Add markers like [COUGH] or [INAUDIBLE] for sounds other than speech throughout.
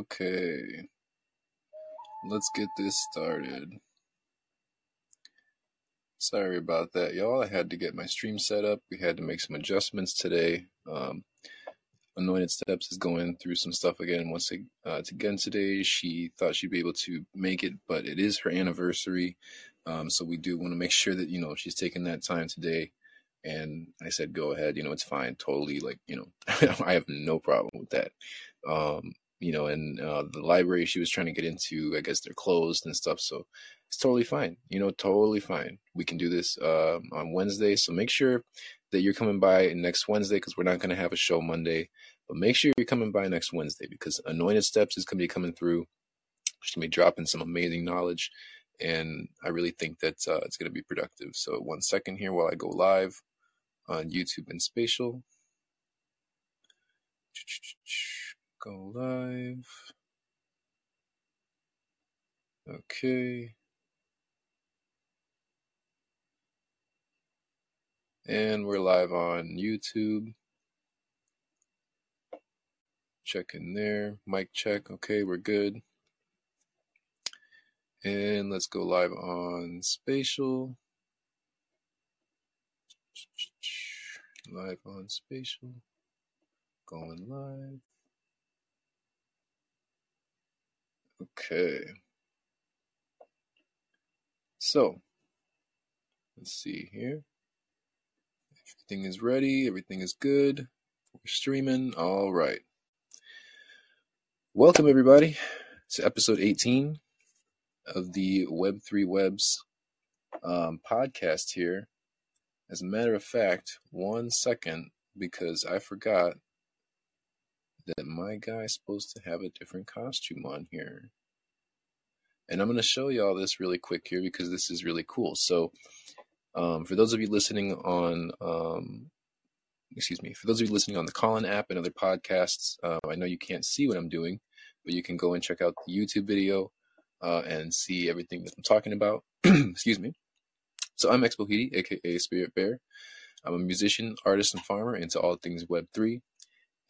Okay, let's get this started. Sorry about that, y'all. I had to get my stream set up. We had to make some adjustments today. Um, Anointed Steps is going through some stuff again. Once uh, again today, she thought she'd be able to make it, but it is her anniversary, um, so we do want to make sure that you know she's taking that time today. And I said, go ahead. You know, it's fine. Totally, like you know, [LAUGHS] I have no problem with that. Um, you know, and uh, the library she was trying to get into, I guess they're closed and stuff, so it's totally fine. You know, totally fine. We can do this um, on Wednesday, so make sure that you're coming by next Wednesday because we're not going to have a show Monday. But make sure you're coming by next Wednesday because Anointed Steps is going to be coming through. She's going to be dropping some amazing knowledge. And I really think that uh, it's going to be productive. So, one second here while I go live on YouTube and Spatial. Go live. Okay. And we're live on YouTube. Check in there. Mic check. Okay, we're good. And let's go live on Spatial. Live on Spatial. Going live. Okay. So, let's see here. Everything is ready. Everything is good. We're streaming. All right. Welcome, everybody, to episode 18 of the Web3 Webs um, podcast here. As a matter of fact, one second, because I forgot my guy's supposed to have a different costume on here. And I'm going to show y'all this really quick here because this is really cool. So, um, for those of you listening on, um, excuse me, for those of you listening on the Callin app and other podcasts, uh, I know you can't see what I'm doing, but you can go and check out the YouTube video uh, and see everything that I'm talking about. [CLEARS THROAT] excuse me. So I'm Expo Hidi, aka Spirit Bear. I'm a musician, artist, and farmer into all things Web3.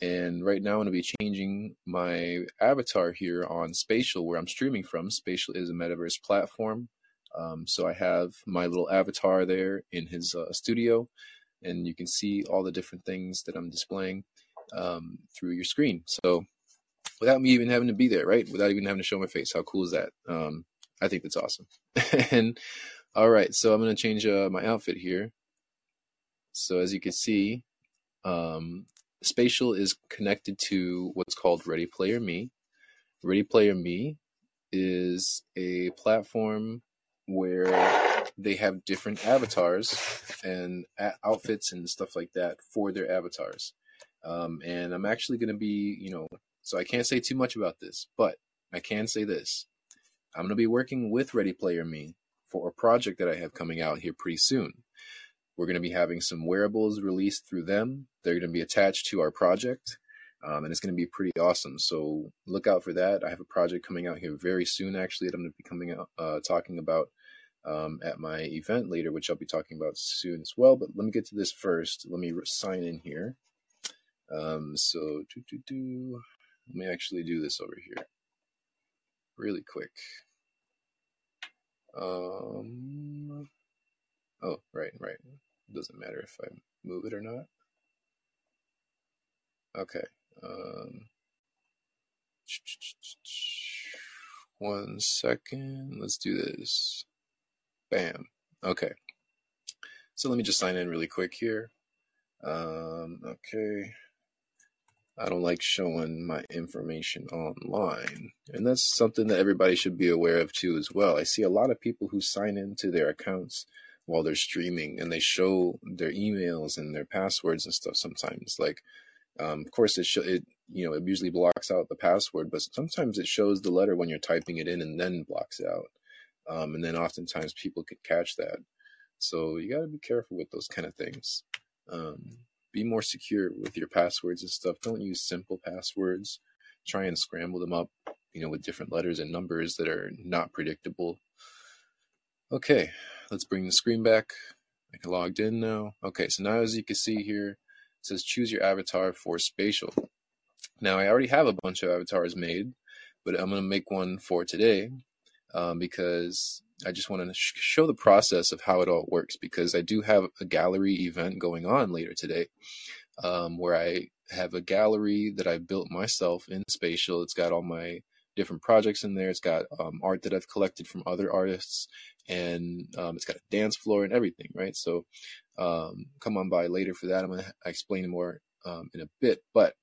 And right now, I'm going to be changing my avatar here on Spatial, where I'm streaming from. Spatial is a metaverse platform. Um, so I have my little avatar there in his uh, studio, and you can see all the different things that I'm displaying um, through your screen. So without me even having to be there, right? Without even having to show my face. How cool is that? Um, I think that's awesome. [LAUGHS] and all right, so I'm going to change uh, my outfit here. So as you can see, um, Spatial is connected to what's called Ready Player Me. Ready Player Me is a platform where they have different avatars and outfits and stuff like that for their avatars. Um, and I'm actually going to be, you know, so I can't say too much about this, but I can say this. I'm going to be working with Ready Player Me for a project that I have coming out here pretty soon. We're going to be having some wearables released through them. They're going to be attached to our project, um, and it's going to be pretty awesome. So look out for that. I have a project coming out here very soon, actually, that I'm going to be coming out uh, talking about um, at my event later, which I'll be talking about soon as well. But let me get to this first. Let me sign in here. Um, so do do do. Let me actually do this over here, really quick. Um. Oh, right, right. Doesn't matter if I move it or not. Okay. Um. One second. Let's do this. Bam. Okay. So let me just sign in really quick here. Um. Okay. I don't like showing my information online. And that's something that everybody should be aware of too as well. I see a lot of people who sign into their accounts while they're streaming and they show their emails and their passwords and stuff sometimes. Like um, of course it show it you know, it usually blocks out the password, but sometimes it shows the letter when you're typing it in and then blocks out. Um, and then oftentimes people could catch that. So you got to be careful with those kind of things. Um, be more secure with your passwords and stuff. Don't use simple passwords. Try and scramble them up, you know, with different letters and numbers that are not predictable. Okay, let's bring the screen back. I can logged in now. Okay, so now as you can see here, it says choose your avatar for spatial. Now I already have a bunch of avatars made, but I'm going to make one for today um, because I just want to sh- show the process of how it all works because I do have a gallery event going on later today um, where I have a gallery that I built myself in Spatial. It's got all my different projects in there. It's got um, art that I've collected from other artists, and um, it's got a dance floor and everything, right? So um, come on by later for that. I'm going to explain more um, in a bit, but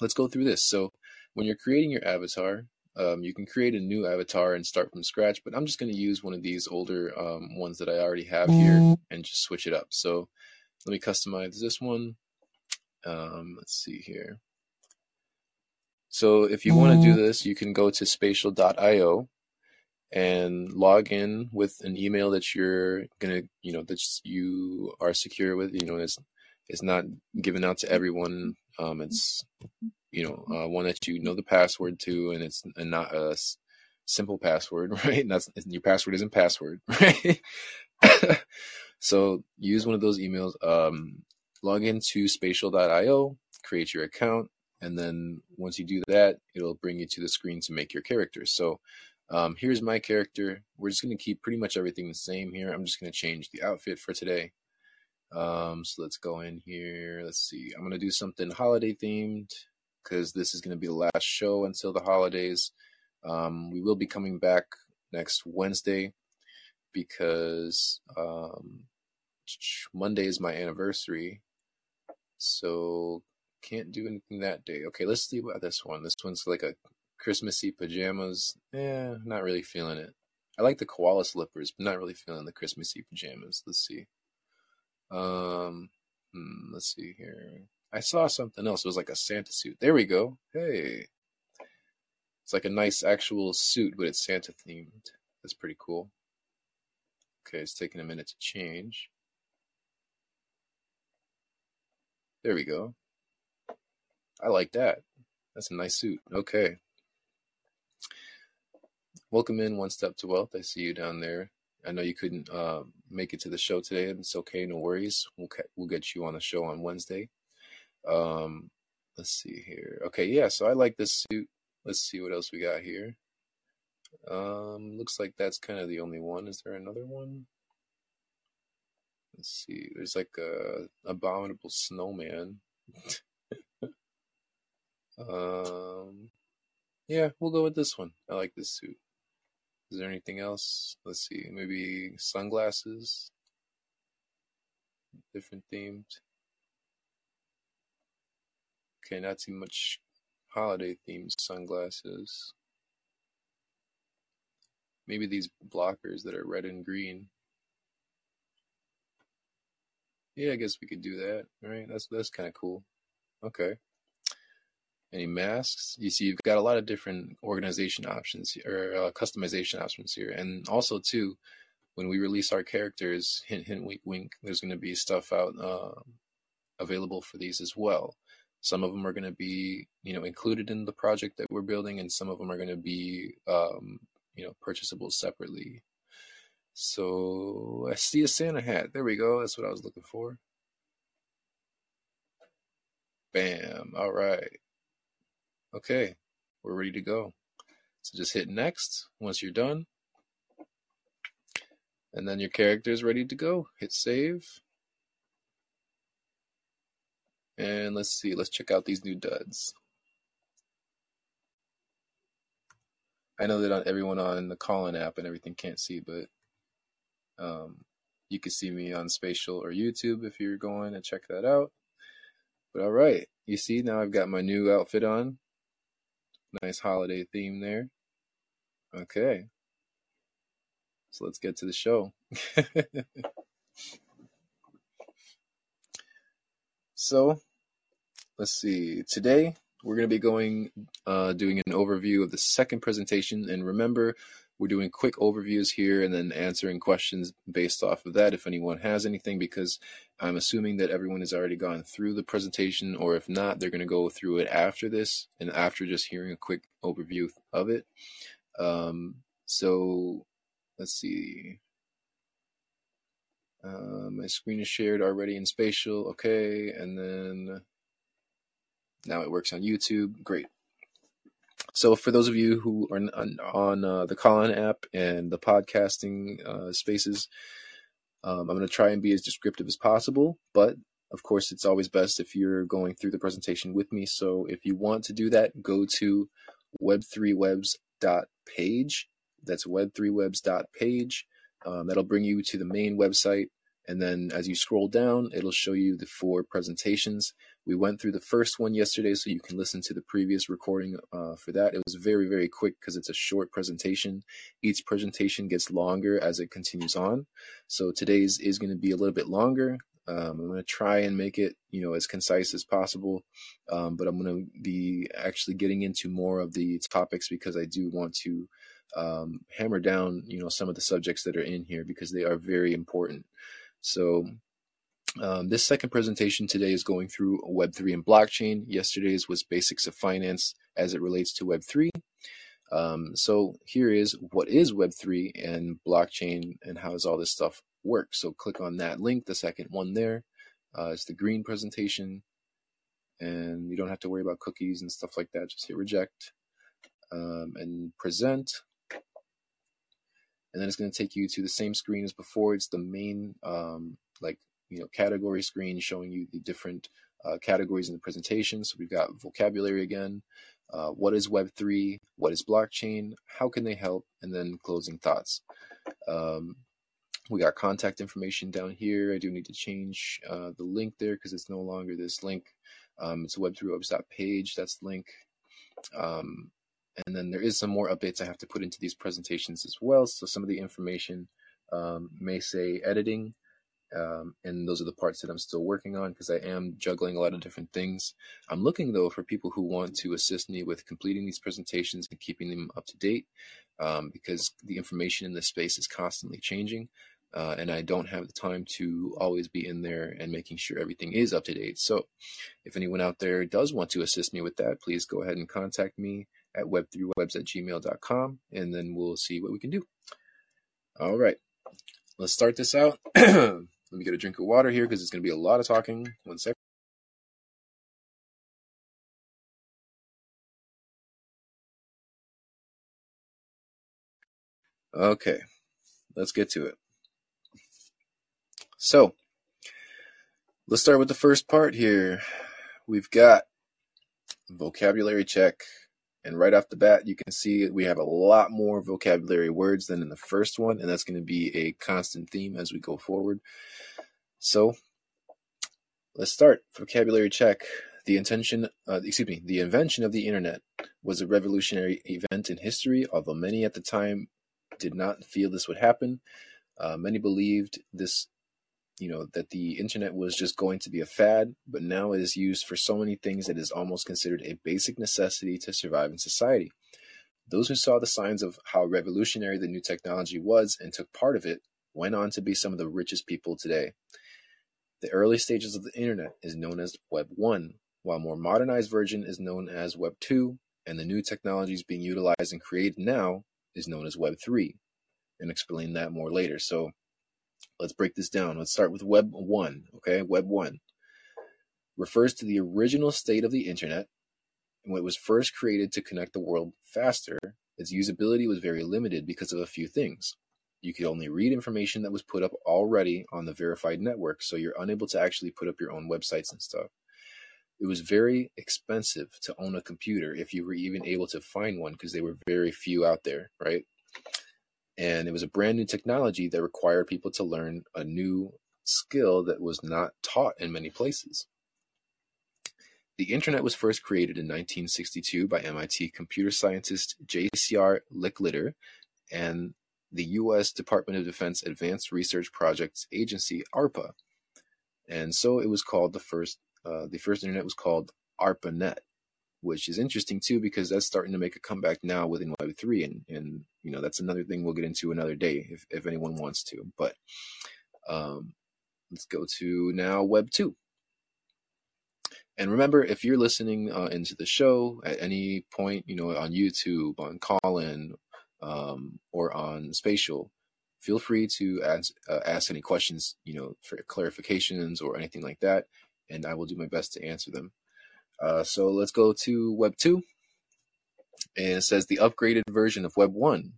let's go through this. So when you're creating your avatar, um, you can create a new avatar and start from scratch, but I'm just going to use one of these older um, ones that I already have here and just switch it up. So let me customize this one. Um, let's see here. So if you want to do this, you can go to spatial.io and log in with an email that you're gonna, you know, that you are secure with. You know, it's it's not given out to everyone. Um, it's you know uh, one that you know the password to, and it's and not a simple password, [LAUGHS] right? And that's your password isn't password, [LAUGHS] right? [LAUGHS] so use one of those emails. Um, log into spatial.io, create your account, and then once you do that, it'll bring you to the screen to make your character. So um, here's my character. We're just going to keep pretty much everything the same here. I'm just going to change the outfit for today. Um, so let's go in here. Let's see. I'm going to do something holiday themed because this is going to be the last show until the holidays. Um, we will be coming back next Wednesday because um, Monday is my anniversary. So can't do anything that day. Okay, let's see about this one. This one's like a Christmassy pajamas. Yeah, not really feeling it. I like the koala slippers, but not really feeling the Christmassy pajamas. Let's see. Um, hmm, let's see here. I saw something else. It was like a Santa suit. There we go. Hey, it's like a nice actual suit, but it's Santa themed. That's pretty cool. Okay, it's taking a minute to change. There we go. I like that. That's a nice suit. Okay. Welcome in One Step to Wealth. I see you down there. I know you couldn't uh, make it to the show today. And it's okay, no worries. We'll we'll get you on the show on Wednesday. Um, let's see here. Okay, yeah. So I like this suit. Let's see what else we got here. Um, looks like that's kind of the only one. Is there another one? Let's see. There's like a abominable snowman. [LAUGHS] um, yeah, we'll go with this one. I like this suit. Is there anything else? Let's see. Maybe sunglasses. Different themed. Okay, not too much holiday themed sunglasses. Maybe these blockers that are red and green. Yeah, I guess we could do that. Right? That's that's kind of cool. Okay. Any masks? You see, you've got a lot of different organization options or uh, customization options here, and also too, when we release our characters, hint, hint, wink, wink. There's going to be stuff out uh, available for these as well. Some of them are going to be, you know, included in the project that we're building, and some of them are going to be, um, you know, purchasable separately. So I see a Santa hat. There we go. That's what I was looking for. Bam. All right. Okay. We're ready to go. So just hit next once you're done. And then your character is ready to go. Hit save. And let's see. Let's check out these new duds. I know that everyone on the Callin app and everything can't see, but um, you can see me on Spatial or YouTube if you're going to check that out. But all right, you see now I've got my new outfit on. Nice holiday theme there. Okay. So let's get to the show. [LAUGHS] so, let's see. Today we're going to be going uh, doing an overview of the second presentation, and remember we're doing quick overviews here and then answering questions based off of that if anyone has anything, because I'm assuming that everyone has already gone through the presentation, or if not, they're going to go through it after this and after just hearing a quick overview of it. Um, so let's see. Uh, my screen is shared already in spatial. Okay. And then now it works on YouTube. Great. So, for those of you who are on, on uh, the Callin app and the podcasting uh, spaces, um, I'm going to try and be as descriptive as possible, but of course, it's always best if you're going through the presentation with me. So, if you want to do that, go to web3webs.page. That's web3webs.page. Um, that'll bring you to the main website. And then as you scroll down, it'll show you the four presentations. We went through the first one yesterday, so you can listen to the previous recording uh, for that. It was very, very quick because it's a short presentation. Each presentation gets longer as it continues on. So today's is going to be a little bit longer. Um, I'm going to try and make it, you know, as concise as possible, um, but I'm going to be actually getting into more of the topics because I do want to um, hammer down, you know, some of the subjects that are in here because they are very important. So um, this second presentation today is going through Web3 and blockchain. Yesterday's was basics of finance as it relates to Web3. Um, so here is what is Web3 and blockchain and how does all this stuff work. So click on that link, the second one there. Uh, it's the green presentation and you don't have to worry about cookies and stuff like that. Just hit reject um, and present and then it's going to take you to the same screen as before. It's the main um, like you know category screen showing you the different uh, categories in the presentation. So we've got vocabulary again. Uh, what is Web3? What is blockchain? How can they help? And then closing thoughts. Um, we got contact information down here. I do need to change uh, the link there because it's no longer this link. Um, it's web3webs page. That's the link. Um, and then there is some more updates I have to put into these presentations as well. So some of the information um, may say editing, um, and those are the parts that I'm still working on because I am juggling a lot of different things. I'm looking though for people who want to assist me with completing these presentations and keeping them up to date um, because the information in this space is constantly changing. Uh, and I don't have the time to always be in there and making sure everything is up to date. So, if anyone out there does want to assist me with that, please go ahead and contact me at web3webs at gmail.com, and then we'll see what we can do. All right, let's start this out. [CLEARS THROAT] Let me get a drink of water here because it's going to be a lot of talking. One sec. Okay, let's get to it. So, let's start with the first part here. We've got vocabulary check. And right off the bat, you can see we have a lot more vocabulary words than in the first one, and that's going to be a constant theme as we go forward. So let's start. Vocabulary check. The intention, uh, excuse me, the invention of the internet was a revolutionary event in history, although many at the time did not feel this would happen. Uh, many believed this you know that the internet was just going to be a fad but now it is used for so many things that it is almost considered a basic necessity to survive in society. Those who saw the signs of how revolutionary the new technology was and took part of it went on to be some of the richest people today. The early stages of the internet is known as web 1 while more modernized version is known as web 2 and the new technologies being utilized and created now is known as web 3 and explain that more later. So Let's break this down. Let's start with Web 1. Okay, Web 1 refers to the original state of the internet when it was first created to connect the world faster. Its usability was very limited because of a few things. You could only read information that was put up already on the verified network, so you're unable to actually put up your own websites and stuff. It was very expensive to own a computer if you were even able to find one because there were very few out there, right? And it was a brand new technology that required people to learn a new skill that was not taught in many places. The internet was first created in 1962 by MIT computer scientist J.C.R. Licklider and the U.S. Department of Defense Advanced Research Projects Agency (ARPA), and so it was called the first. Uh, the first internet was called ARPANET which is interesting too because that's starting to make a comeback now within Web three, and and you know that's another thing we'll get into another day if if anyone wants to. But um, let's go to now Web two. And remember, if you're listening uh, into the show at any point, you know, on YouTube, on Callin, um, or on Spatial, feel free to ask, uh, ask any questions, you know, for clarifications or anything like that, and I will do my best to answer them. Uh, so let's go to Web 2. And it says the upgraded version of Web 1.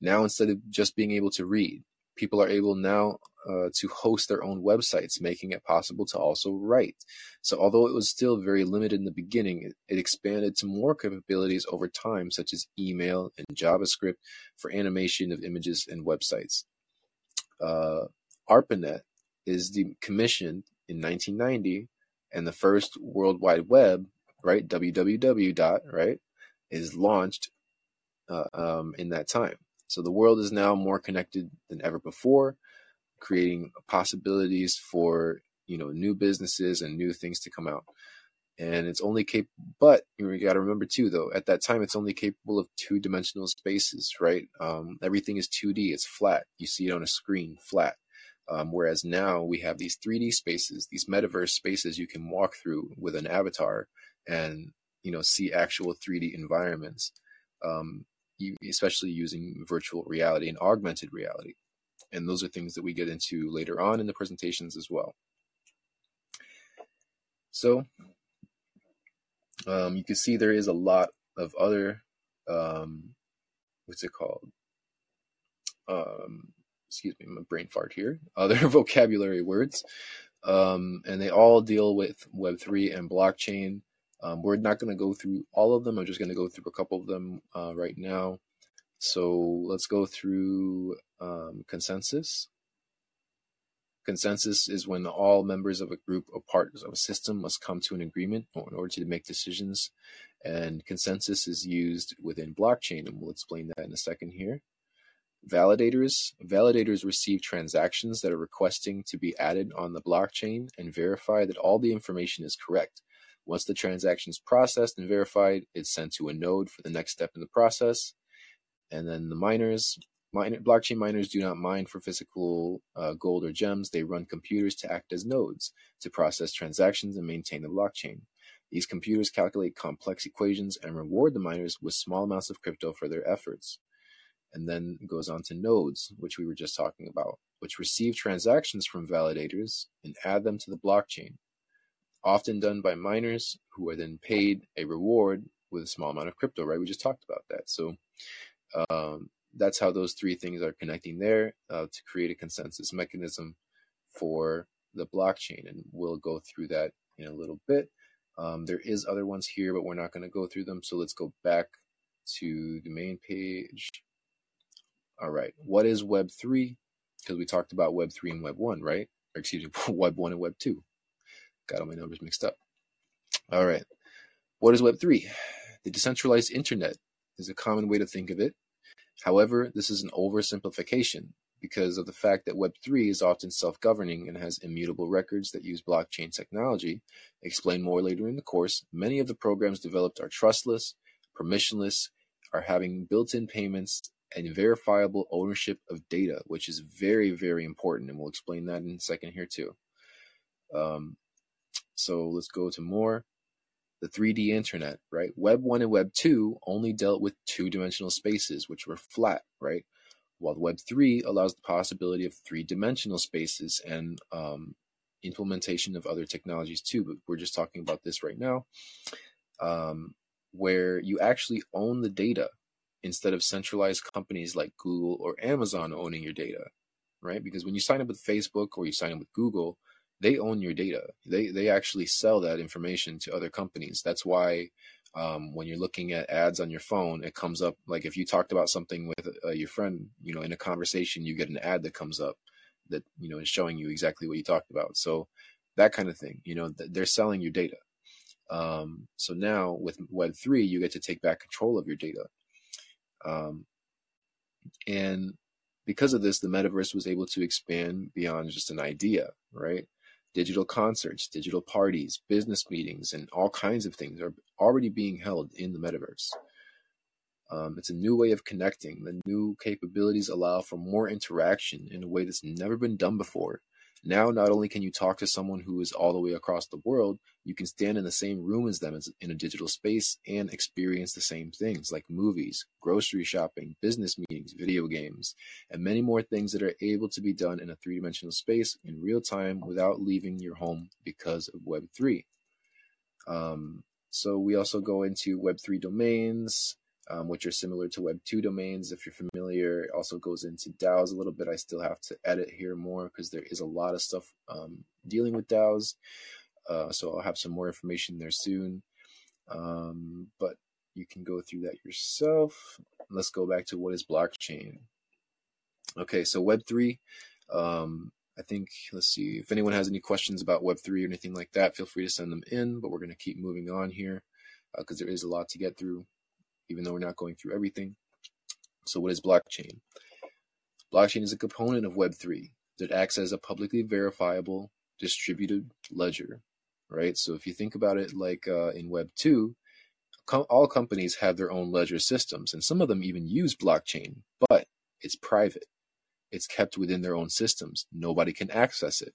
Now, instead of just being able to read, people are able now uh, to host their own websites, making it possible to also write. So, although it was still very limited in the beginning, it, it expanded to more capabilities over time, such as email and JavaScript for animation of images and websites. Uh, ARPANET is the commissioned in 1990, and the first World Wide Web, right, www dot, right, is launched uh, um, in that time. So the world is now more connected than ever before, creating possibilities for you know new businesses and new things to come out. And it's only capable, but you, got to remember too, though, at that time, it's only capable of two dimensional spaces, right? Um, everything is 2D, it's flat. You see it on a screen, flat. Um, whereas now we have these 3D spaces, these metaverse spaces you can walk through with an avatar and you know see actual 3D environments, um, especially using virtual reality and augmented reality. And those are things that we get into later on in the presentations as well. So um, you can see there is a lot of other um, what's it called? Excuse me, my brain fart here, [LAUGHS] other vocabulary words. Um, and they all deal with Web3 and blockchain. Um, we're not going to go through all of them. I'm just going to go through a couple of them uh, right now. So let's go through um, consensus. Consensus is when all members of a group or parts of a system must come to an agreement in order to make decisions. And consensus is used within blockchain, and we'll explain that in a second here. Validators. Validators receive transactions that are requesting to be added on the blockchain and verify that all the information is correct. Once the transaction is processed and verified, it's sent to a node for the next step in the process. And then the miners, miner, blockchain miners do not mine for physical uh, gold or gems. They run computers to act as nodes to process transactions and maintain the blockchain. These computers calculate complex equations and reward the miners with small amounts of crypto for their efforts and then goes on to nodes, which we were just talking about, which receive transactions from validators and add them to the blockchain, often done by miners who are then paid a reward with a small amount of crypto, right? We just talked about that. So um, that's how those three things are connecting there uh, to create a consensus mechanism for the blockchain. And we'll go through that in a little bit. Um, there is other ones here, but we're not going to go through them. So let's go back to the main page. All right. What is Web 3? Because we talked about Web 3 and Web 1, right? Or excuse me, [LAUGHS] Web 1 and Web 2. Got all my numbers mixed up. All right. What is Web 3? The decentralized internet is a common way to think of it. However, this is an oversimplification because of the fact that Web3 is often self governing and has immutable records that use blockchain technology. Explain more later in the course, many of the programs developed are trustless, permissionless, are having built in payments, and verifiable ownership of data, which is very, very important. And we'll explain that in a second here too. Um, so let's go to more. The 3D internet, right? Web 1 and Web 2 only dealt with two dimensional spaces, which were flat, right? While Web 3 allows the possibility of three dimensional spaces and um, implementation of other technologies too. But we're just talking about this right now, um, where you actually own the data instead of centralized companies like Google or Amazon owning your data, right? Because when you sign up with Facebook or you sign up with Google, they own your data. They they actually sell that information to other companies. That's why um, when you're looking at ads on your phone, it comes up like if you talked about something with uh, your friend, you know, in a conversation, you get an ad that comes up that you know is showing you exactly what you talked about. So that kind of thing, you know, they're selling your data. Um, so now with Web three, you get to take back control of your data. Um, and because of this, the metaverse was able to expand beyond just an idea, right? Digital concerts, digital parties, business meetings, and all kinds of things are already being held in the metaverse. Um, it's a new way of connecting. The new capabilities allow for more interaction in a way that's never been done before. Now, not only can you talk to someone who is all the way across the world, you can stand in the same room as them in a digital space and experience the same things like movies, grocery shopping, business meetings, video games, and many more things that are able to be done in a three dimensional space in real time without leaving your home because of Web3. Um, so, we also go into Web3 domains. Um, which are similar to Web 2 domains. If you're familiar, it also goes into DAOs a little bit. I still have to edit here more because there is a lot of stuff um, dealing with DAOs. Uh, so I'll have some more information there soon. Um, but you can go through that yourself. Let's go back to what is blockchain. Okay, so Web3. Um, I think, let's see, if anyone has any questions about Web3 or anything like that, feel free to send them in. But we're going to keep moving on here because uh, there is a lot to get through even though we're not going through everything. So, what is blockchain? Blockchain is a component of Web3 that acts as a publicly verifiable distributed ledger, right? So, if you think about it like uh, in Web2, com- all companies have their own ledger systems, and some of them even use blockchain, but it's private. It's kept within their own systems. Nobody can access it.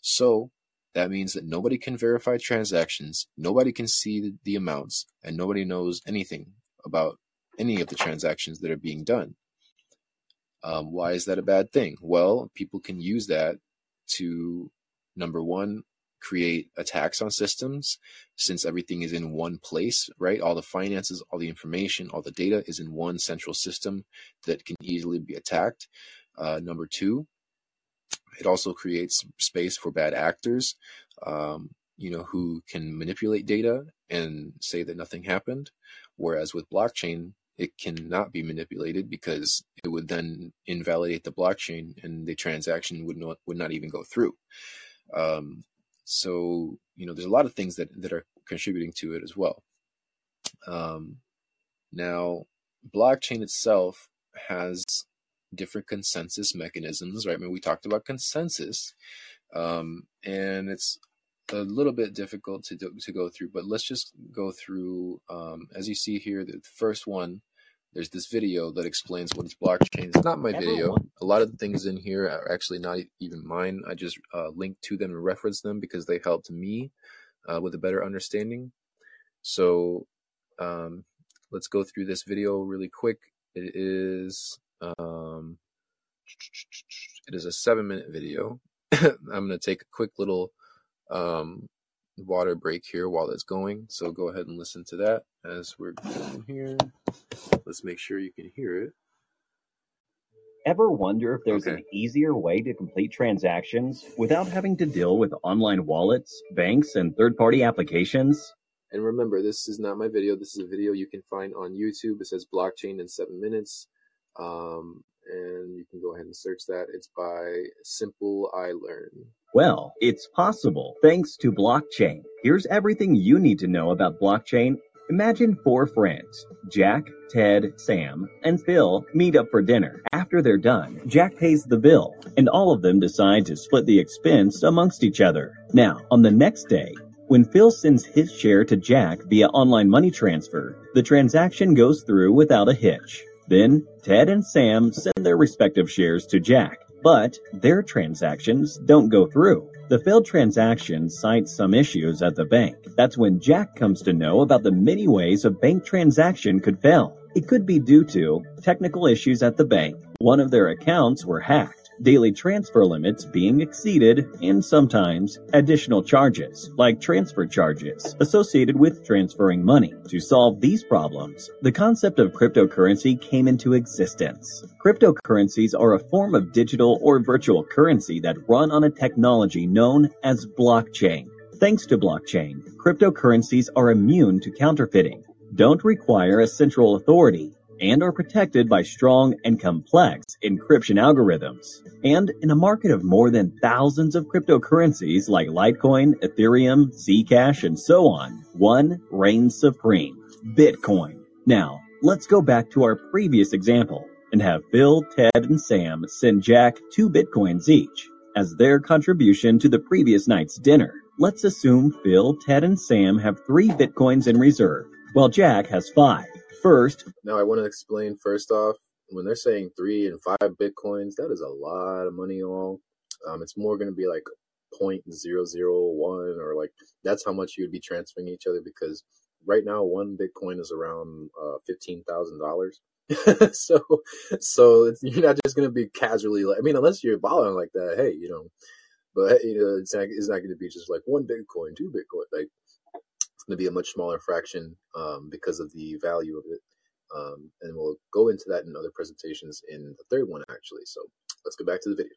So, that means that nobody can verify transactions, nobody can see the, the amounts, and nobody knows anything about any of the transactions that are being done. Um, why is that a bad thing? Well, people can use that to, number one, create attacks on systems since everything is in one place, right? All the finances, all the information, all the data is in one central system that can easily be attacked. Uh, number two, it also creates space for bad actors, um, you know, who can manipulate data and say that nothing happened. Whereas with blockchain, it cannot be manipulated because it would then invalidate the blockchain and the transaction would not would not even go through. Um, so you know, there's a lot of things that that are contributing to it as well. Um, now, blockchain itself has different consensus mechanisms, right? I mean, we talked about consensus, um, and it's a little bit difficult to do, to go through, but let's just go through. Um, as you see here, the first one, there's this video that explains what is blockchain. It's not my video. A lot of the things in here are actually not even mine. I just uh, linked to them and referenced them because they helped me uh, with a better understanding. So um, let's go through this video really quick. It is um, it is a seven minute video. [LAUGHS] I'm going to take a quick little um, water break here while it's going. So go ahead and listen to that as we're going here. Let's make sure you can hear it. Ever wonder if there's okay. an easier way to complete transactions without having to deal with online wallets, banks, and third party applications? And remember, this is not my video. This is a video you can find on YouTube. It says blockchain in seven minutes. Um, and you can go ahead and search that. It's by Simplilearn. Well, it's possible thanks to blockchain. Here's everything you need to know about blockchain. Imagine four friends, Jack, Ted, Sam, and Phil meet up for dinner. After they're done, Jack pays the bill, and all of them decide to split the expense amongst each other. Now, on the next day, when Phil sends his share to Jack via online money transfer, the transaction goes through without a hitch. Then, Ted and Sam send their respective shares to Jack but their transactions don't go through. The failed transaction cites some issues at the bank. That's when Jack comes to know about the many ways a bank transaction could fail. It could be due to technical issues at the bank, one of their accounts were hacked, daily transfer limits being exceeded, and sometimes additional charges, like transfer charges, associated with transferring money. To solve these problems, the concept of cryptocurrency came into existence. Cryptocurrencies are a form of digital or virtual currency that run on a technology known as blockchain. Thanks to blockchain, cryptocurrencies are immune to counterfeiting, don't require a central authority, and are protected by strong and complex encryption algorithms. And in a market of more than thousands of cryptocurrencies like Litecoin, Ethereum, Zcash, and so on, one reigns supreme Bitcoin. Now, let's go back to our previous example and have Phil, Ted, and Sam send Jack two Bitcoins each as their contribution to the previous night's dinner. Let's assume Phil, Ted, and Sam have three Bitcoins in reserve, while Jack has five. First, now I want to explain first off when they're saying three and five bitcoins, that is a lot of money all. Um, it's more going to be like point zero zero one or like that's how much you would be transferring each other because right now one bitcoin is around uh, fifteen thousand dollars. [LAUGHS] so so you're not just going to be casually like I mean unless you're balling like that, hey, you know, but you know it's not it's not going to be just like one bitcoin, two bitcoin, like it's going to be a much smaller fraction um, because of the value of it. Um, and we'll go into that in other presentations in the third one, actually. So let's go back to the video.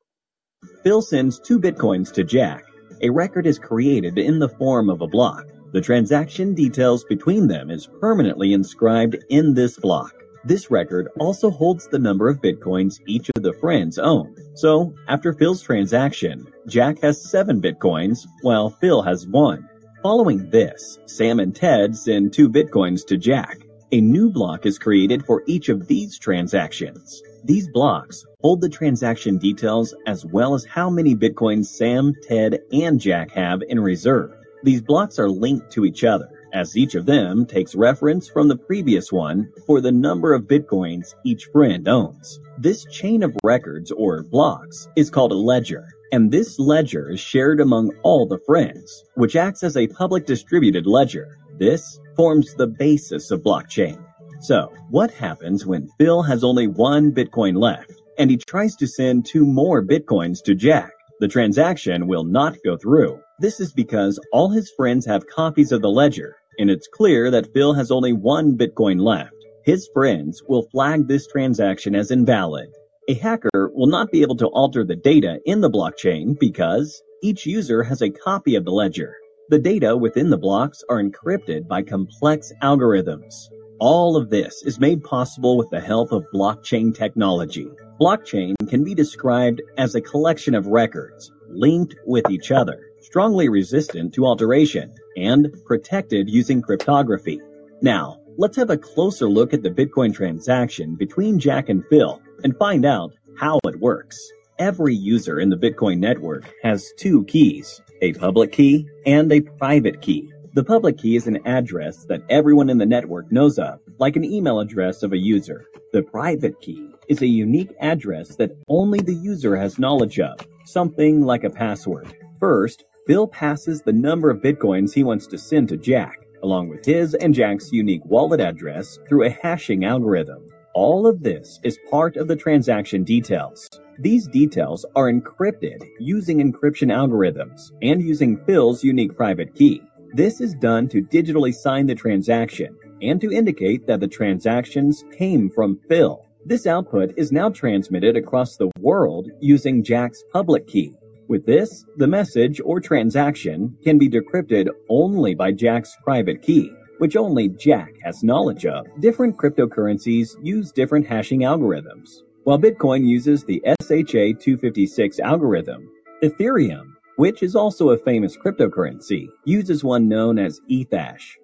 Phil sends two bitcoins to Jack. A record is created in the form of a block. The transaction details between them is permanently inscribed in this block. This record also holds the number of bitcoins each of the friends own. So, after Phil's transaction, Jack has 7 bitcoins, while Phil has 1. Following this, Sam and Ted send 2 bitcoins to Jack. A new block is created for each of these transactions. These blocks hold the transaction details as well as how many bitcoins Sam, Ted, and Jack have in reserve. These blocks are linked to each other as each of them takes reference from the previous one for the number of bitcoins each friend owns. This chain of records or blocks is called a ledger, and this ledger is shared among all the friends, which acts as a public distributed ledger. This forms the basis of blockchain. So, what happens when Phil has only one Bitcoin left and he tries to send two more Bitcoins to Jack? The transaction will not go through. This is because all his friends have copies of the ledger and it's clear that Phil has only one Bitcoin left. His friends will flag this transaction as invalid. A hacker will not be able to alter the data in the blockchain because each user has a copy of the ledger. The data within the blocks are encrypted by complex algorithms. All of this is made possible with the help of blockchain technology. Blockchain can be described as a collection of records linked with each other strongly resistant to alteration, and protected using cryptography. Now, let's have a closer look at the Bitcoin transaction between Jack and Phil and find out how it works. Every user in the Bitcoin network has two keys, a public key and a private key. The public key is an address that everyone in the network knows of, like an email address of a user. The private key is a unique address that only the user has knowledge of, something like a password. First, Bill passes the number of bitcoins he wants to send to Jack, along with his and Jack's unique wallet address through a hashing algorithm. All of this is part of the transaction details. These details are encrypted using encryption algorithms and using Phil's unique private key. This is done to digitally sign the transaction and to indicate that the transactions came from Phil. This output is now transmitted across the world using Jack's public key. With this, the message or transaction can be decrypted only by Jack's private key, which only Jack has knowledge of. Different cryptocurrencies use different hashing algorithms. While Bitcoin uses the SHA-256 algorithm, Ethereum, which is also a famous cryptocurrency, uses one known as Ethash.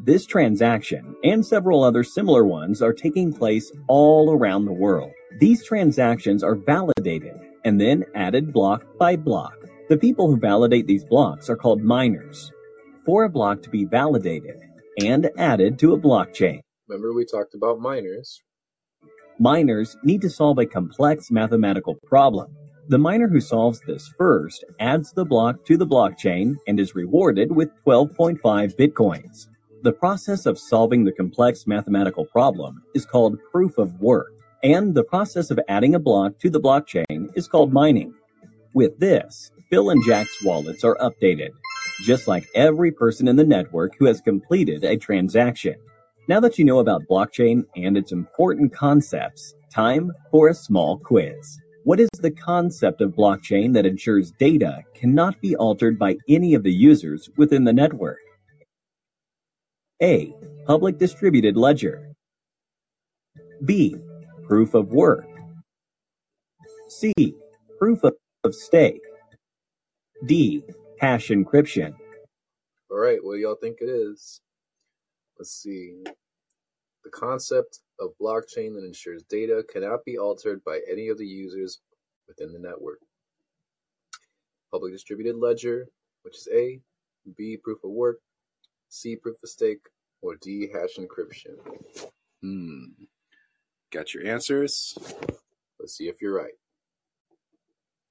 This transaction and several other similar ones are taking place all around the world. These transactions are validated and then added block by block. The people who validate these blocks are called miners. For a block to be validated and added to a blockchain, Remember we talked about miners. miners need to solve a complex mathematical problem. The miner who solves this first adds the block to the blockchain and is rewarded with 12.5 bitcoins. The process of solving the complex mathematical problem is called proof of work, and the process of adding a block to the blockchain is called mining. With this, Phil and Jack's wallets are updated, just like every person in the network who has completed a transaction. Now that you know about blockchain and its important concepts, time for a small quiz. What is the concept of blockchain that ensures data cannot be altered by any of the users within the network? A. Public distributed ledger. B. Proof of work. C. Proof of, stake. D. Hash encryption. All right, what do y'all think it is? Let's see. The concept of blockchain that ensures data cannot be altered by any of the users within the network. Public distributed ledger, which is A, B, proof of work, C, proof of stake, or D, hash encryption. Hmm. Got your answers? Let's see if you're right.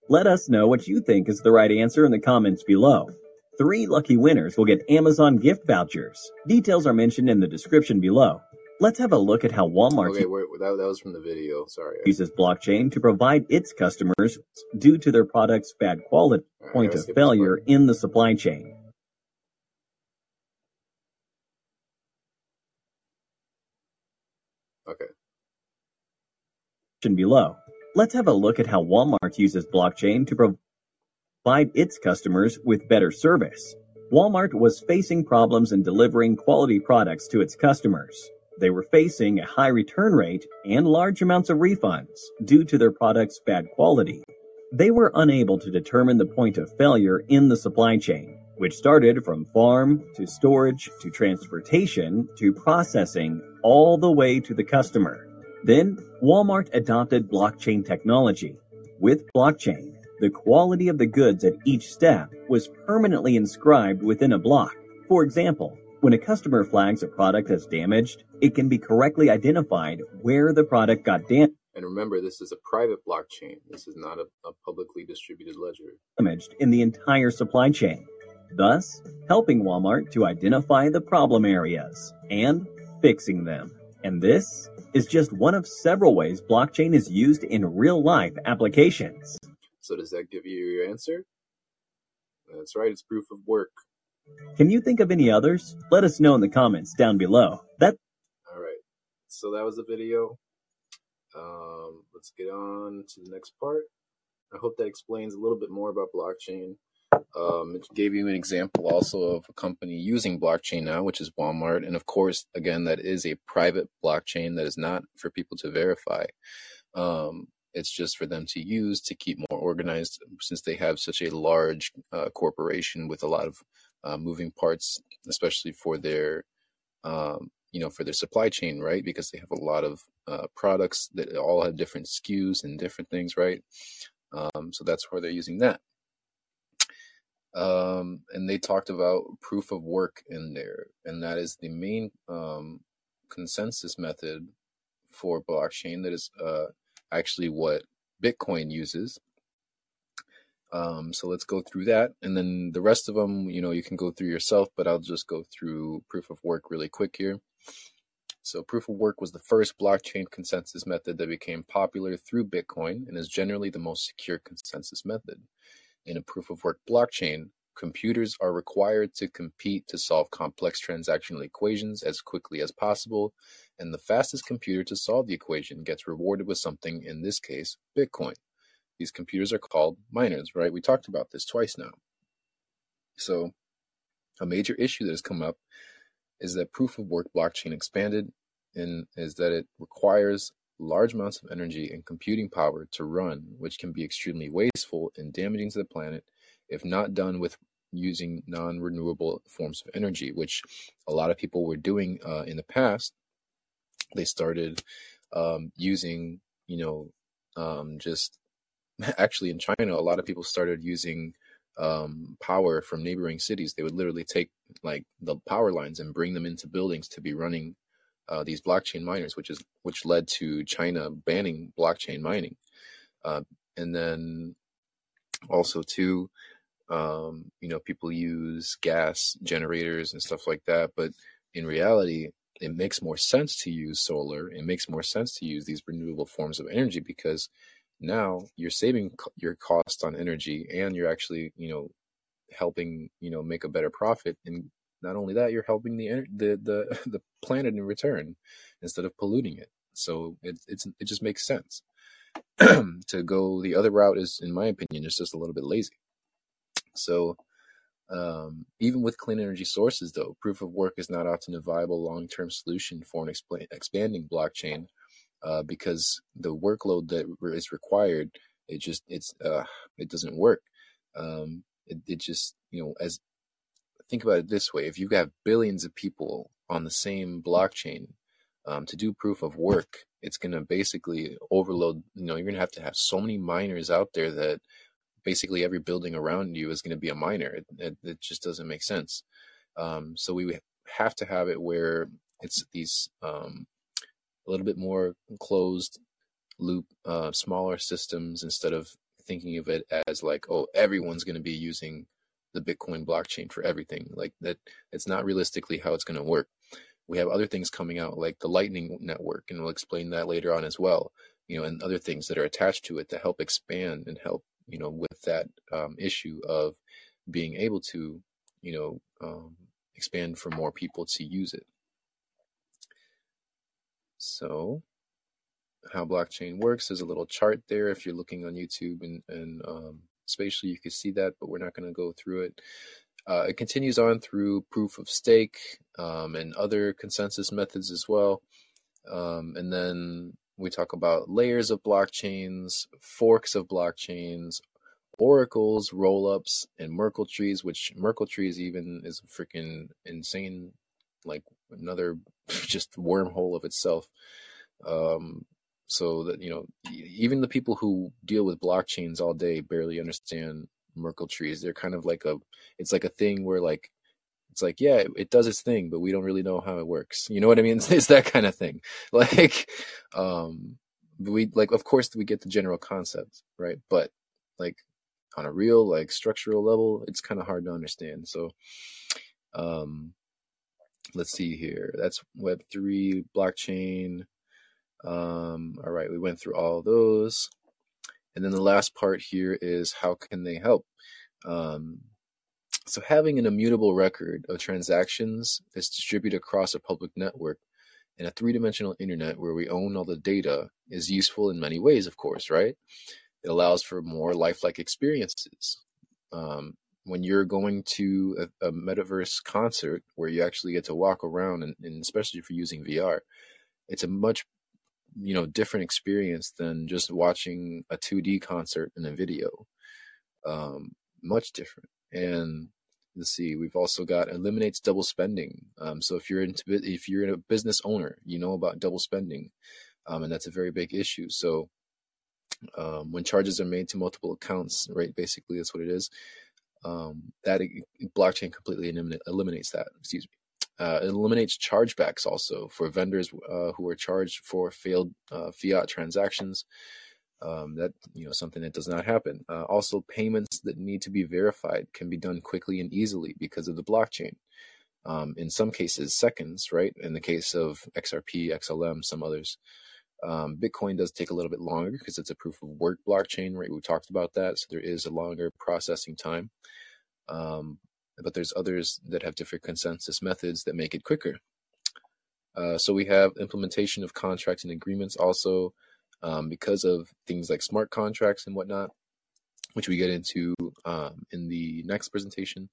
Let us know what you think is the right answer in the comments below. Three lucky winners will get Amazon gift vouchers. Details are mentioned in the description below. Let's have a look at how Walmart Okay, wait, that, that was from the video. Sorry. uses blockchain to provide its customers due to their product's bad quality Alright, point of failure in the supply chain. Okay. Below. Let's have a look at how Walmart uses blockchain to provide its customers with better service. Walmart was facing problems in delivering quality products to its customers. They were facing a high return rate and large amounts of refunds due to their products' bad quality. They were unable to determine the point of failure in the supply chain, which started from farm to storage to transportation to processing all the way to the customer. Then, Walmart adopted blockchain technology. With blockchain, the quality of the goods at each step was permanently inscribed within a block. For example, when a customer flags a product as damaged, it can be correctly identified where the product got damaged And remember, this is a private blockchain. This is not a, a publicly distributed ledger. damaged in the entire supply chain, thus helping Walmart to identify the problem areas and fixing them. And this is just one of several ways blockchain is used in real life applications. So does that give you your answer? That's right. It's proof of work. Can you think of any others? Let us know in the comments down below. That All right. So that was the video. Um, let's get on to the next part. I hope that explains a little bit more about blockchain. Um, it gave you an example also of a company using blockchain now, which is Walmart. And of course, again, that is a private blockchain that is not for people to verify. Um, it's just for them to use to keep more organized since they have such a large uh, corporation with a lot of uh, moving parts, especially for their um, you know, for their supply chain, right? Because they have a lot of uh, products that all have different SKUs and different things, right? Um, so that's where they're using that. Um, and they talked about proof of work in there, and that is the main um, consensus method for blockchain. That is uh, actually what Bitcoin uses. Um, so let's go through that, and then the rest of them, you know, you can go through yourself. But I'll just go through proof of work really quick here. So proof of work was the first blockchain consensus method that became popular through Bitcoin and is generally the most secure consensus method. In a proof of work blockchain, computers are required to compete to solve complex transactional equations as quickly as possible, and the fastest computer to solve the equation gets rewarded with something, in this case, Bitcoin. These computers are called miners, right? We talked about this twice now. So, a major issue that has come up is that proof of work blockchain expanded and is that it requires large amounts of energy and computing power to run, which can be extremely wasteful and damaging to the planet if not done with using non renewable forms of energy, which a lot of people were doing uh, in the past. They started um, using, you know, um, just [LAUGHS] actually in China, a lot of people started using um, power from neighboring cities. They would literally take like the power lines and bring them into buildings to be running uh, these blockchain miners, which is which led to China banning blockchain mining. Uh, and then also too, um, you know, people use gas generators and stuff like that, but in reality, it makes more sense to use solar. It makes more sense to use these renewable forms of energy because now you're saving your cost on energy and you're actually, you know, helping, you know, make a better profit. And not only that, you're helping the the the [LAUGHS] the planet in return instead of polluting it. So it it's it just makes sense. [CLEARS THROAT] to go the other route is, in my opinion, is just a little bit lazy. So um, even with clean energy sources, though, proof of work is not often a viable long-term solution for an expla expanding blockchain uh, because the workload that re- is required, it just it's uh, it doesn't work. Um, it, it just you know as think about it this way: if you have billions of people on the same blockchain um, to do proof of work, it's going to basically overload. You know, you're going to have to have so many miners out there that basically every building around you is going to be a miner. It, it, it just doesn't make sense. Um, so we have to have it where it's these um, a little bit more closed loop, uh, smaller systems instead of thinking of it as like, oh, everyone's going to be using the Bitcoin blockchain for everything. Like that, it's not realistically how it's going to work. We have other things coming out like the Lightning Network, and we'll explain that later on as well. You know, and other things that are attached to it to help expand and help you know with that um, issue of being able to you know um, expand for more people to use it. So, how blockchain works. There's a little chart there. If you're looking on YouTube and, and um, spatially, you can see that, but we're not going to go through it. Uh, it continues on through proof of stake um, and other consensus methods as well. Um, and then we talk about layers of blockchains, forks of blockchains, oracles, rollups, and Merkle trees, which Merkle trees even is freaking insane, like another [LAUGHS] just wormhole of itself. Um, so that you know, even the people who deal with blockchains all day barely understand Merkle trees. They're kind of like a, it's like a thing where like, it's like yeah, it does its thing, but we don't really know how it works. You know what I mean? It's, [LAUGHS] it's that kind of thing. [LAUGHS] Like, um, we like, of course, we get the general concept, right? But like on a real like structural level, it's kind of hard to understand. So, um, let's see here. That's Web three blockchain. Um, all right, we went through all those. And then the last part here is how can they help? Um, so having an immutable record of transactions that's distributed across a public network in a three-dimensional internet where we own all the data is useful in many ways, of course, right? It allows for more lifelike experiences. Um, when you're going to a, a, metaverse concert where you actually get to walk around, and, and especially if you're using VR, it's a much you know different experience than just watching a 2D concert in a video. Um, much different. And let's see, we've also got eliminates double spending. Um, so if you're into if you're a business owner, you know about double spending, um, and that's a very big issue. So um, when charges are made to multiple accounts, right? Basically, that's what it is. Um, that blockchain completely eliminates that. Excuse me. Uh, it eliminates chargebacks also for vendors uh, who are charged for failed uh, fiat transactions. Um, that you know something that does not happen. Uh, also, payments that need to be verified can be done quickly and easily because of the blockchain. Um, in some cases, seconds. Right. In the case of XRP, XLM, some others. Um, Bitcoin does take a little bit longer because it's a proof of work blockchain, right? We talked about that, so there is a longer processing time. Um, but there's others that have different consensus methods that make it quicker. Uh, so we have implementation of contracts and agreements also um, because of things like smart contracts and whatnot, which we get into um, in the next presentation,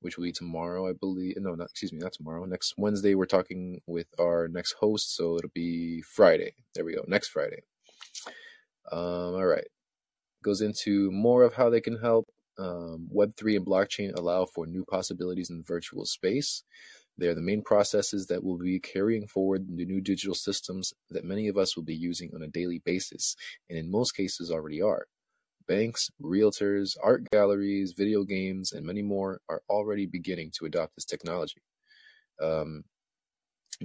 which will be tomorrow, I believe. No, not excuse me, not tomorrow. Next Wednesday, we're talking with our next host, so it'll be Friday. There we go, next Friday. Um, all right, goes into more of how they can help um, Web3 and blockchain allow for new possibilities in virtual space. They are the main processes that will be carrying forward the new digital systems that many of us will be using on a daily basis, and in most cases already are. Banks, realtors, art galleries, video games, and many more are already beginning to adopt this technology. Um,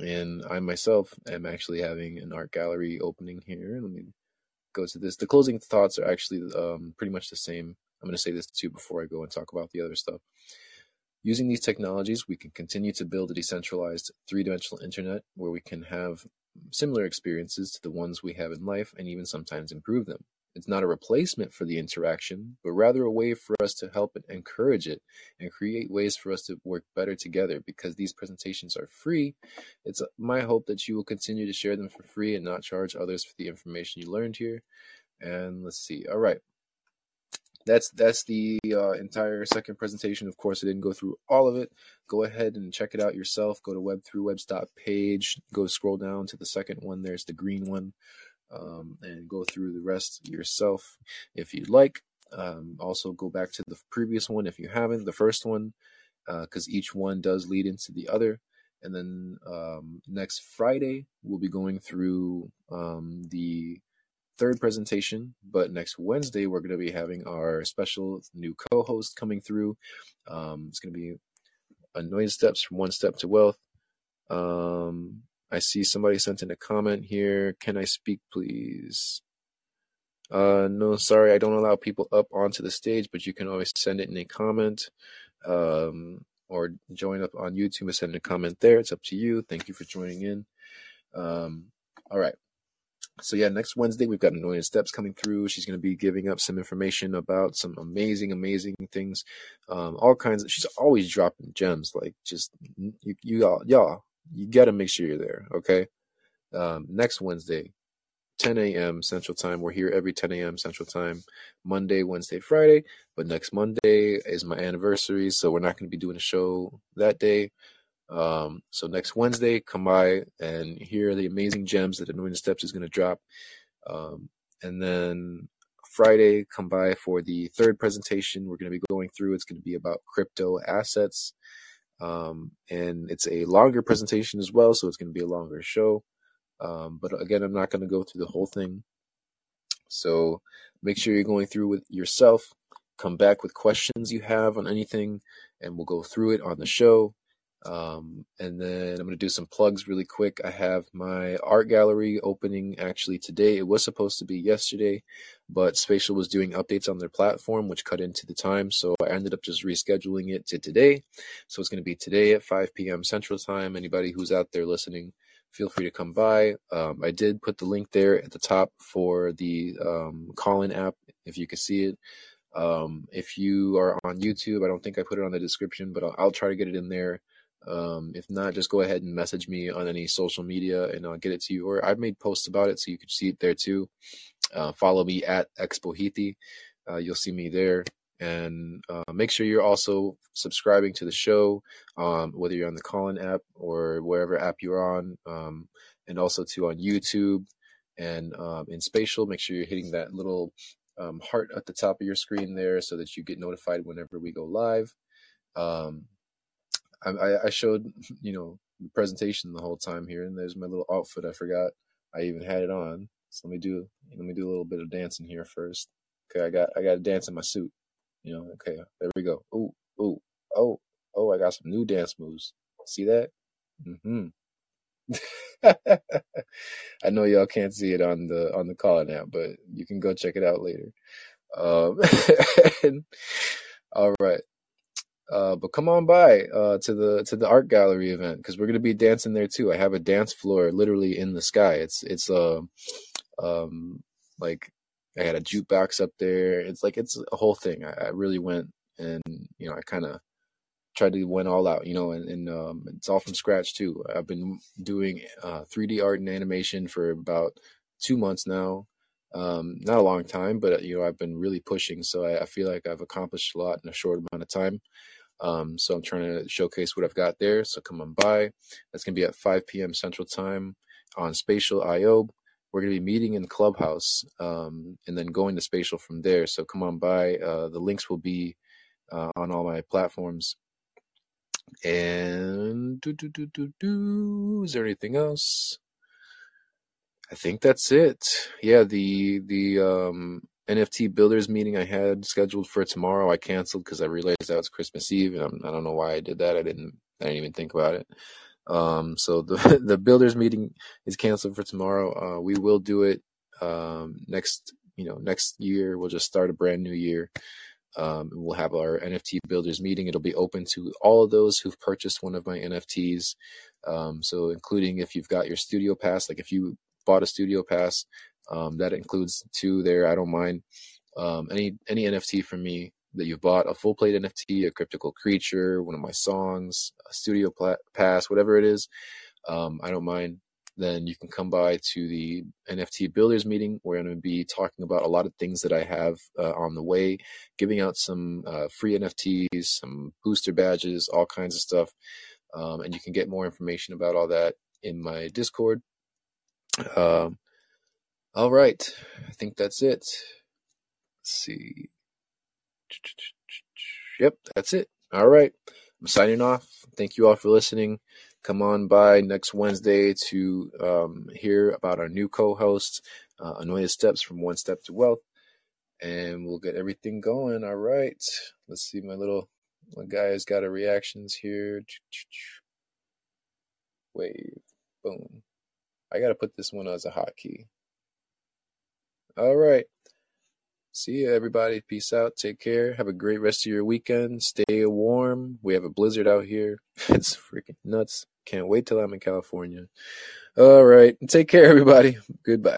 and I myself am actually having an art gallery opening here. Let me go to this. The closing thoughts are actually um, pretty much the same I'm going to say this too before I go and talk about the other stuff. Using these technologies, we can continue to build a decentralized three dimensional internet where we can have similar experiences to the ones we have in life and even sometimes improve them. It's not a replacement for the interaction, but rather a way for us to help and encourage it and create ways for us to work better together because these presentations are free. It's uh, my hope that you will continue to share them for free and not charge others for the information you learned here. And let's see. All right that's that's the uh, entire second presentation. Of course, I didn't go through all of it. Go ahead and check it out yourself. Go to Web3 Webs page. Go scroll down to the second one. There's the green one, um, and go through the rest yourself if you'd like. Um, also, go back to the previous one if you haven't. The first one, because uh, each one does lead into the other. And then um, next Friday, we'll be going through um, the third presentation, but next Wednesday we're going to be having our special new co-host coming through. Um, it's going to be Anointed Steps from one step to wealth. Um, I see somebody sent in a comment here. Can I speak, please? Uh, no, sorry, I don't allow people up onto the stage, but you can always send it in a comment, um, or join up on YouTube and send a comment there. It's up to you. Thank you for joining in. Um, all right. So yeah, next Wednesday we've got Anointed Steps coming through. She's going to be giving up some information about some amazing, amazing things, um, all kinds of. She's always dropping gems. Like just you, you all, y'all, you got to make sure you're there. Okay, Um, next Wednesday, 10 a.m. Central Time. We're here every 10 a.m. Central Time, Monday, Wednesday, Friday. But next Monday is my anniversary, so we're not going to be doing a show that day. Um, so next Wednesday, come by and hear the amazing gems that Anointed Steps is going to drop. Um, and then Friday, come by for the third presentation. We're going to be going through. It's going to be about crypto assets. Um, and it's a longer presentation as well, so it's going to be a longer show. Um, but again, I'm not going to go through the whole thing. So make sure you're going through with yourself. Come back with questions you have on anything, and we'll go through it on the show. Um, and then I'm going to do some plugs really quick. I have my art gallery opening actually today. It was supposed to be yesterday, but Spatial was doing updates on their platform, which cut into the time. So I ended up just rescheduling it to today. So it's going to be today at 5 p.m. Central Time. Anybody who's out there listening, feel free to come by. Um, I did put the link there at the top for the um, Callin app, if you can see it. Um, if you are on YouTube, I don't think I put it on the description, but I'll, I'll try to get it in there. Um, if not, just go ahead and message me on any social media and I'll get it to you. Or I've made posts about it so you can see it there too. Uh, follow me at Expohithi. Uh, you'll see me there. And uh, make sure you're also subscribing to the show, um, whether you're on the Callin app or wherever app you're on, um, and also too on YouTube and um, in Spatial. Make sure you're hitting that little um, heart at the top of your screen there so that you get notified whenever we go live. Um, I, I showed [LAUGHS] you know the presentation the whole time here, and there's my little outfit. I forgot I even had it on. So let me do let me do a little bit of dancing here first. Okay, I got I got to dance in my suit. You know, okay, there we go. Ooh, ooh, oh, oh, I got some new dance moves. See that? Mm-hmm. [LAUGHS] I know y'all can't see it on the on the call now, but you can go check it out later. Um, [LAUGHS] and, all right. Uh, but come on by uh, to the to the art gallery event because we're gonna be dancing there too. I have a dance floor literally in the sky. It's it's uh, um like I had a jukebox up there. It's like it's a whole thing. I, I really went and you know I kind of tried to went all out. You know, and, and um, it's all from scratch too. I've been doing uh, 3D art and animation for about two months now. Um, not a long time, but you know I've been really pushing. So I, I feel like I've accomplished a lot in a short amount of time. Um, so I'm trying to showcase what I've got there. So come on by. That's going to be at 5 p.m. Central Time on Spatial IO. We're going to be meeting in the Clubhouse um, and then going to Spatial from there. So come on by. Uh, the links will be uh, on all my platforms. And do, do, do, do, do. Is there anything else? I think that's it. Yeah, the the um NFT builders meeting I had scheduled for tomorrow, I canceled because I realized that was Christmas Eve, and I'm, I do not know why I did that. I didn't. I didn't even think about it. Um, so the [LAUGHS] the builders meeting is canceled for tomorrow. Uh, we will do it um, next. You know, next year we'll just start a brand new year. Um, we'll have our NFT builders meeting. It'll be open to all of those who've purchased one of my NFTs. Um, so including if you've got your studio pass, like if you bought a studio pass, um, that includes two there. I don't mind um, any any NFT from me that you've bought, a full plate NFT, a cryptical creature, one of my songs, a studio pla- pass, whatever it is. Um, I don't mind. Then you can come by to the NFT builders meeting. We're going to be talking about a lot of things that I have uh, on the way, giving out some uh, free NFTs, some booster badges, all kinds of stuff. Um, and you can get more information about all that in my Discord. Um, all right. I think that's it. Let's see. Yep, that's it. All right. I'm signing off. Thank you all for listening. Come on by next Wednesday to um, hear about our new co host, uh, Steps from One Step to Wealth. And we'll get everything going. All right. Let's see. My little my guy's got a reactions here. Wave. Boom. I got to put this one as a hotkey. All right. See you, everybody. Peace out. Take care. Have a great rest of your weekend. Stay warm. We have a blizzard out here. [LAUGHS] It's freaking nuts. Can't wait till I'm in California. All right. Take care, everybody. Goodbye.